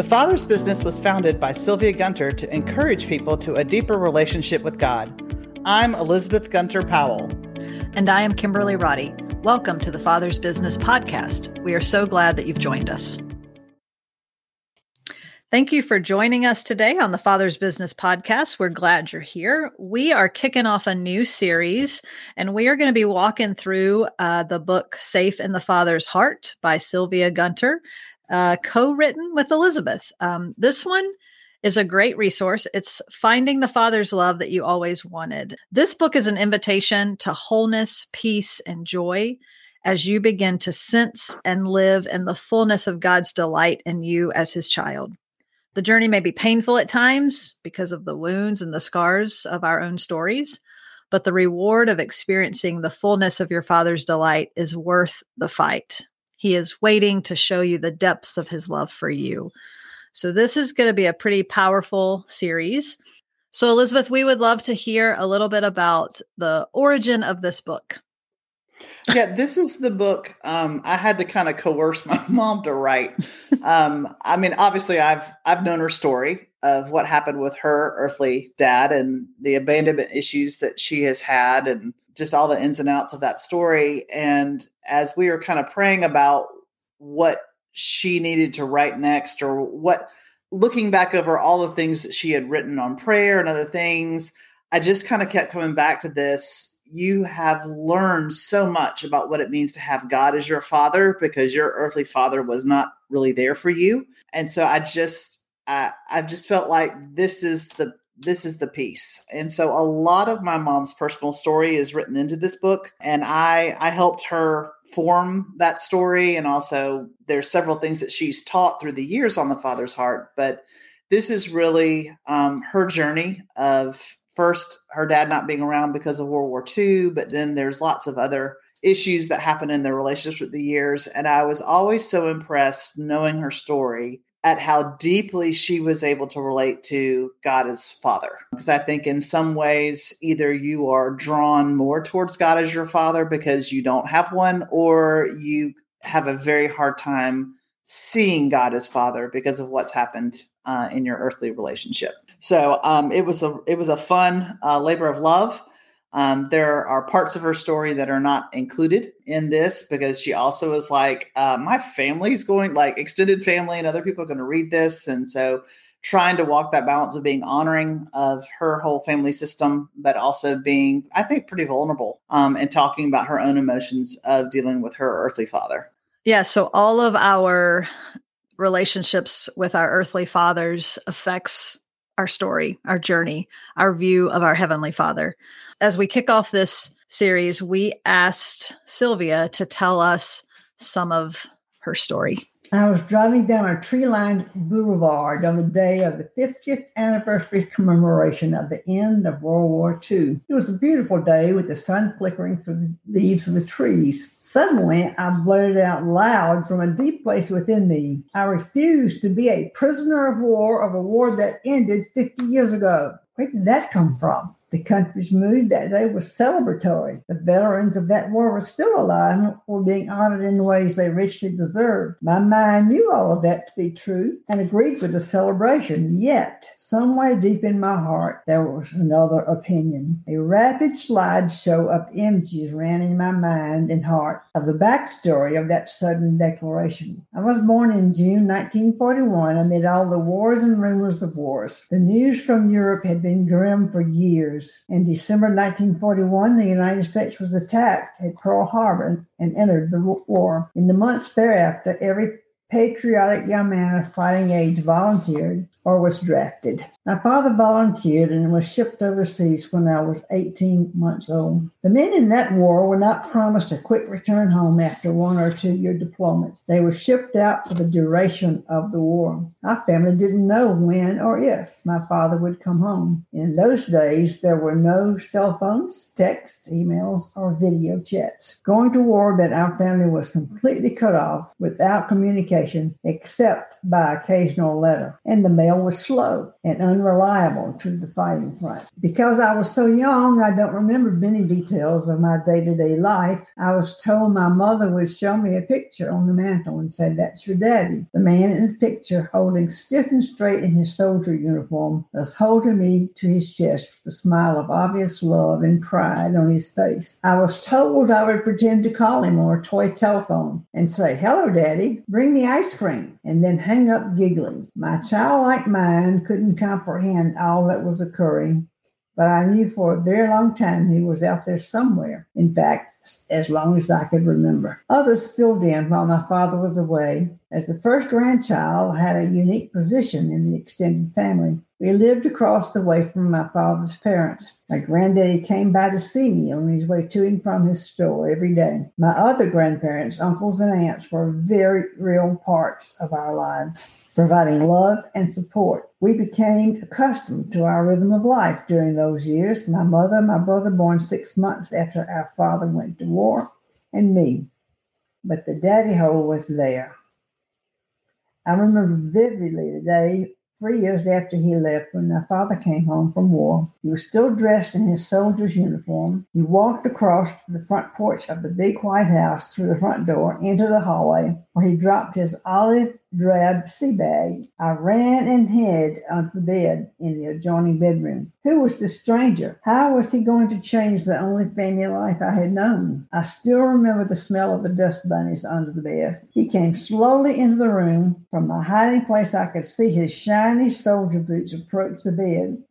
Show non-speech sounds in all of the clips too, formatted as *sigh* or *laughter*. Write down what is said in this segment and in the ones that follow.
The Father's Business was founded by Sylvia Gunter to encourage people to a deeper relationship with God. I'm Elizabeth Gunter Powell. And I am Kimberly Roddy. Welcome to the Father's Business Podcast. We are so glad that you've joined us. Thank you for joining us today on the Father's Business Podcast. We're glad you're here. We are kicking off a new series, and we are going to be walking through uh, the book Safe in the Father's Heart by Sylvia Gunter, uh, co written with Elizabeth. Um, this one is a great resource. It's Finding the Father's Love That You Always Wanted. This book is an invitation to wholeness, peace, and joy as you begin to sense and live in the fullness of God's delight in you as his child. The journey may be painful at times because of the wounds and the scars of our own stories, but the reward of experiencing the fullness of your Father's delight is worth the fight. He is waiting to show you the depths of his love for you. So, this is going to be a pretty powerful series. So, Elizabeth, we would love to hear a little bit about the origin of this book yeah, this is the book um, I had to kind of coerce my *laughs* mom to write. Um, I mean, obviously, I've I've known her story of what happened with her earthly dad and the abandonment issues that she has had, and just all the ins and outs of that story. And as we were kind of praying about what she needed to write next, or what, looking back over all the things that she had written on prayer and other things, I just kind of kept coming back to this you have learned so much about what it means to have God as your father because your earthly father was not really there for you. And so I just I, I've just felt like this is the this is the piece. And so a lot of my mom's personal story is written into this book and I I helped her form that story and also there's several things that she's taught through the years on the father's heart, but this is really um, her journey of first her dad not being around because of World War II, but then there's lots of other issues that happen in their relationship with the years. And I was always so impressed knowing her story at how deeply she was able to relate to God as Father. Because I think in some ways, either you are drawn more towards God as your Father because you don't have one, or you have a very hard time seeing God as Father because of what's happened uh, in your earthly relationship. So um, it was a it was a fun uh, labor of love. Um, there are parts of her story that are not included in this because she also is like, uh, my family's going, like extended family, and other people are going to read this, and so trying to walk that balance of being honoring of her whole family system, but also being, I think, pretty vulnerable um, and talking about her own emotions of dealing with her earthly father. Yeah. So all of our relationships with our earthly fathers affects our story, our journey, our view of our Heavenly Father. As we kick off this series, we asked Sylvia to tell us some of her story. I was driving down a tree lined boulevard on the day of the 50th anniversary commemoration of the end of World War II. It was a beautiful day with the sun flickering through the leaves of the trees. Suddenly, I blurted out loud from a deep place within me I refuse to be a prisoner of war of a war that ended 50 years ago. Where did that come from? The country's mood that day was celebratory. The veterans of that war were still alive and were being honored in ways they richly deserved. My mind knew all of that to be true and agreed with the celebration. Yet, somewhere deep in my heart, there was another opinion. A rapid slideshow of images ran in my mind and heart of the backstory of that sudden declaration. I was born in June 1941 amid all the wars and rumors of wars. The news from Europe had been grim for years years. In December 1941, the United States was attacked at Pearl Harbor and entered the war. In the months thereafter, every patriotic young man of fighting age volunteered or was drafted. My father volunteered and was shipped overseas when I was 18 months old. The men in that war were not promised a quick return home after one or two year deployment. They were shipped out for the duration of the war. Our family didn't know when or if my father would come home. In those days, there were no cell phones, texts, emails, or video chats. Going to war meant our family was completely cut off without communication communication except by occasional letter, and the mail was slow and unreliable to the fighting front. Because I was so young, I don't remember many details of my day to day life. I was told my mother would show me a picture on the mantel and say, That's your daddy. The man in the picture, holding stiff and straight in his soldier uniform, was holding me to his chest with a smile of obvious love and pride on his face. I was told I would pretend to call him on a toy telephone and say, Hello, Daddy, bring me ice cream, and then hang up giggling. My childlike mind couldn't comprehend all that was occurring, but I knew for a very long time he was out there somewhere. In fact, as long as I could remember. Others filled in while my father was away. As the first grandchild, I had a unique position in the extended family. We lived across the way from my father's parents. My granddaddy came by to see me on his way to and from his store every day. My other grandparents, uncles, and aunts were very real parts of our lives providing love and support. We became accustomed to our rhythm of life during those years. My mother, my brother, born six months after our father went to war, and me. But the daddy hole was there. I remember vividly the day three years after he left when my father came home from war. He was still dressed in his soldier's uniform. He walked across the front porch of the big white house through the front door into the hallway where he dropped his olive drab sea bag. I ran and hid under the bed in the adjoining bedroom. Who was the stranger? How was he going to change the only family life I had known? I still remember the smell of the dust bunnies under the bed. He came slowly into the room. From my hiding place, I could see his shiny soldier boots approach the bed.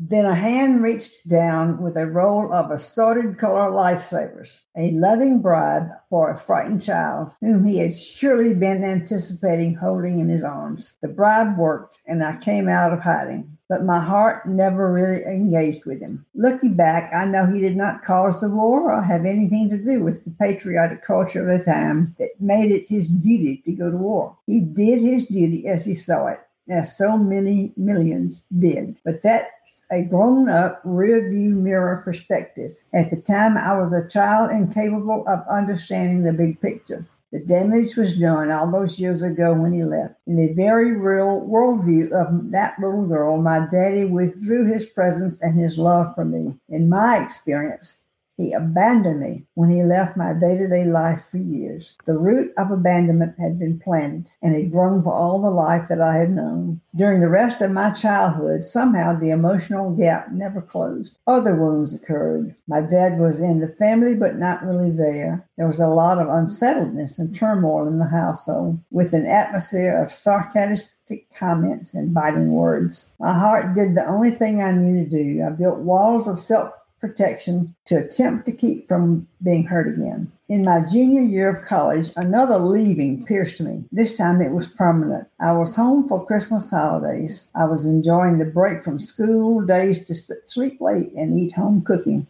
Then a hand reached down with a roll of assorted color lifesavers, a loving bribe for a frightened child whom he had surely been anticipating holding in his arms. The bribe worked, and I came out of hiding, but my heart never really engaged with him. Looking back, I know he did not cause the war or have anything to do with the patriotic culture of the time that made it his duty to go to war. He did his duty as he saw it as so many millions did. But that's a grown up rear view mirror perspective. At the time, I was a child incapable of understanding the big picture. The damage was done all those years ago when he left. In the very real worldview of that little girl, my daddy withdrew his presence and his love for me. In my experience, he abandoned me when he left my day to day life for years. The root of abandonment had been planted and had grown for all the life that I had known. During the rest of my childhood, somehow the emotional gap never closed. Other wounds occurred. My dad was in the family, but not really there. There was a lot of unsettledness and turmoil in the household, with an atmosphere of sarcastic comments and biting words. My heart did the only thing I knew to do. I built walls of self protection to attempt to keep from being hurt again. In my junior year of college, another leaving pierced me. This time it was permanent. I was home for Christmas holidays. I was enjoying the break from school, days to sleep late and eat home cooking.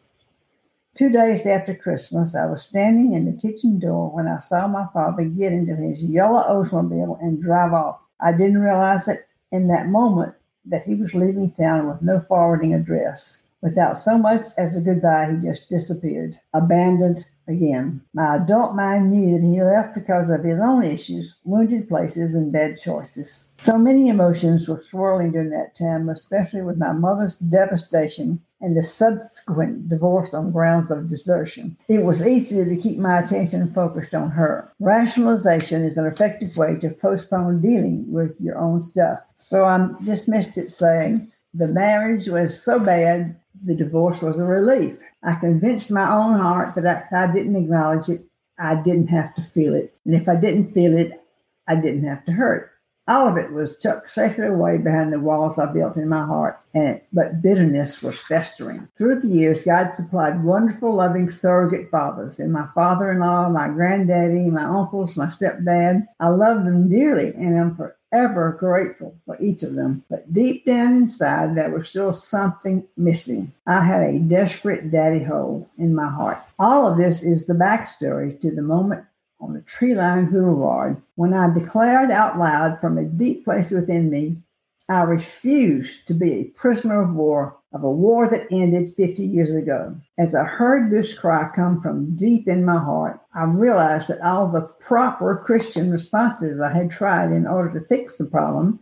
Two days after Christmas, I was standing in the kitchen door when I saw my father get into his yellow Oldsmobile and drive off. I didn't realize it in that moment that he was leaving town with no forwarding address. Without so much as a goodbye, he just disappeared, abandoned again. My adult mind knew that he left because of his own issues, wounded places, and bad choices. So many emotions were swirling during that time, especially with my mother's devastation and the subsequent divorce on grounds of desertion. It was easy to keep my attention focused on her. Rationalization is an effective way to postpone dealing with your own stuff. So I dismissed it, saying, the marriage was so bad the divorce was a relief. I convinced my own heart that if I didn't acknowledge it, I didn't have to feel it. And if I didn't feel it, I didn't have to hurt. All of it was tucked safely away behind the walls I built in my heart, and but bitterness was festering. Through the years, God supplied wonderful, loving surrogate fathers, and my father-in-law, my granddaddy, my uncles, my stepdad. I love them dearly, and I'm for ever grateful for each of them. But deep down inside, there was still something missing. I had a desperate daddy hole in my heart. All of this is the backstory to the moment on the tree lined boulevard when I declared out loud from a deep place within me, I refused to be a prisoner of war of a war that ended 50 years ago. As I heard this cry come from deep in my heart, I realized that all the proper Christian responses I had tried in order to fix the problem,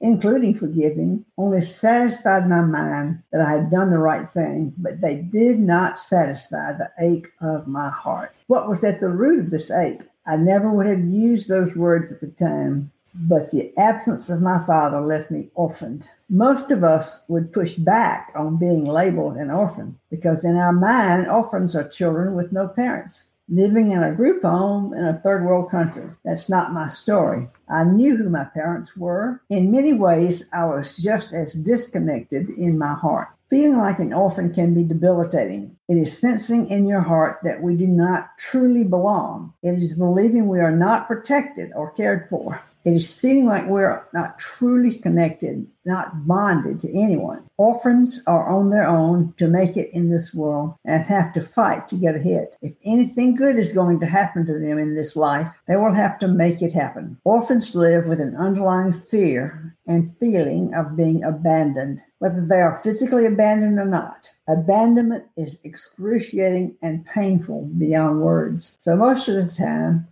including forgiving, only satisfied my mind that I had done the right thing, but they did not satisfy the ache of my heart. What was at the root of this ache? I never would have used those words at the time, but the absence of my father left me orphaned. Most of us would push back on being labeled an orphan because, in our mind, orphans are children with no parents living in a group home in a third world country. That's not my story. I knew who my parents were. In many ways, I was just as disconnected in my heart. Feeling like an orphan can be debilitating. It is sensing in your heart that we do not truly belong. It is believing we are not protected or cared for. It is feeling like we're not truly connected, not bonded to anyone. Orphans are on their own to make it in this world and have to fight to get ahead. If anything good is going to happen to them in this life, they will have to make it happen. Orphans live with an underlying fear and feeling of being abandoned, whether they are physically abandoned or not. Abandonment is excruciating and painful beyond words. So, most of the time,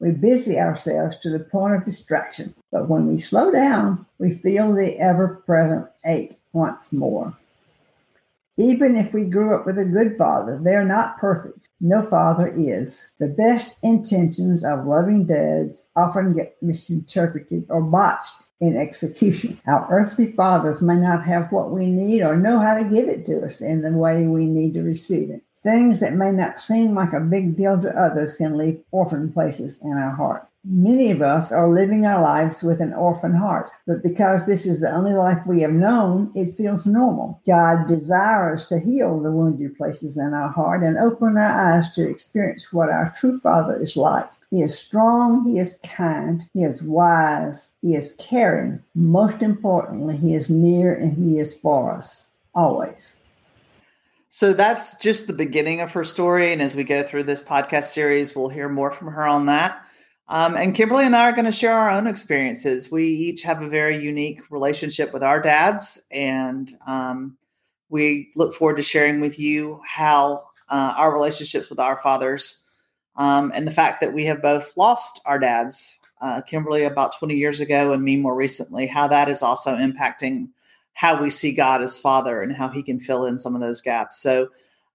we busy ourselves to the point of distraction, but when we slow down, we feel the ever present ache once more. Even if we grew up with a good father, they are not perfect. No father is. The best intentions of loving dads often get misinterpreted or botched in execution. Our earthly fathers may not have what we need or know how to give it to us in the way we need to receive it. Things that may not seem like a big deal to others can leave orphan places in our heart. Many of us are living our lives with an orphan heart, but because this is the only life we have known, it feels normal. God desires to heal the wounded places in our heart and open our eyes to experience what our true Father is like. He is strong, he is kind, he is wise, he is caring. Most importantly, he is near and he is for us, always. So that's just the beginning of her story. And as we go through this podcast series, we'll hear more from her on that. Um, and Kimberly and I are going to share our own experiences. We each have a very unique relationship with our dads, and um, we look forward to sharing with you how uh, our relationships with our fathers um, and the fact that we have both lost our dads. Uh, Kimberly about 20 years ago, and me more recently, how that is also impacting how we see God as Father and how He can fill in some of those gaps. So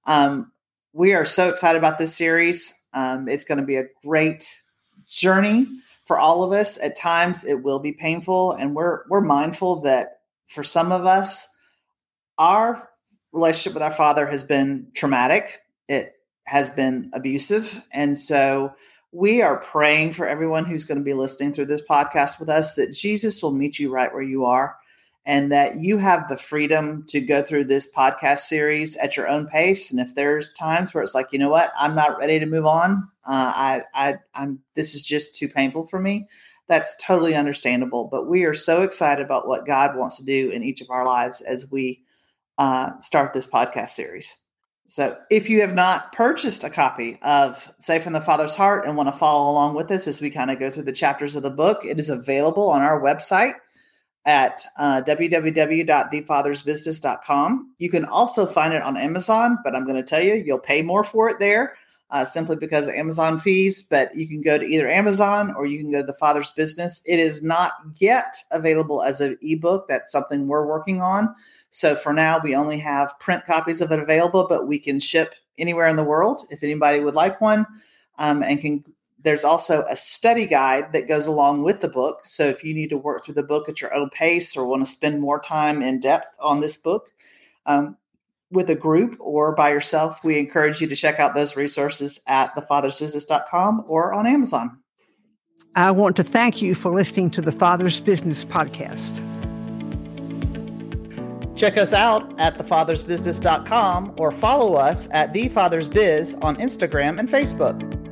um, we are so excited about this series. Um, it's going to be a great journey for all of us. At times, it will be painful, and we're we're mindful that for some of us, our relationship with our Father has been traumatic. It has been abusive, and so we are praying for everyone who's going to be listening through this podcast with us that Jesus will meet you right where you are and that you have the freedom to go through this podcast series at your own pace. And if there's times where it's like, you know what, I'm not ready to move on, uh, I, I, I'm this is just too painful for me. That's totally understandable. But we are so excited about what God wants to do in each of our lives as we uh, start this podcast series. So, if you have not purchased a copy of Safe in the Father's Heart and want to follow along with us as we kind of go through the chapters of the book, it is available on our website at uh, www.thefathersbusiness.com. You can also find it on Amazon, but I'm going to tell you, you'll pay more for it there uh, simply because of Amazon fees. But you can go to either Amazon or you can go to The Father's Business. It is not yet available as an ebook. That's something we're working on. So for now, we only have print copies of it available, but we can ship anywhere in the world if anybody would like one um, and can there's also a study guide that goes along with the book. So if you need to work through the book at your own pace or want to spend more time in depth on this book um, with a group or by yourself, we encourage you to check out those resources at thefathersbusiness.com or on Amazon. I want to thank you for listening to the Father's Business Podcast. Check us out at thefathersbusiness.com or follow us at thefathersbiz on Instagram and Facebook.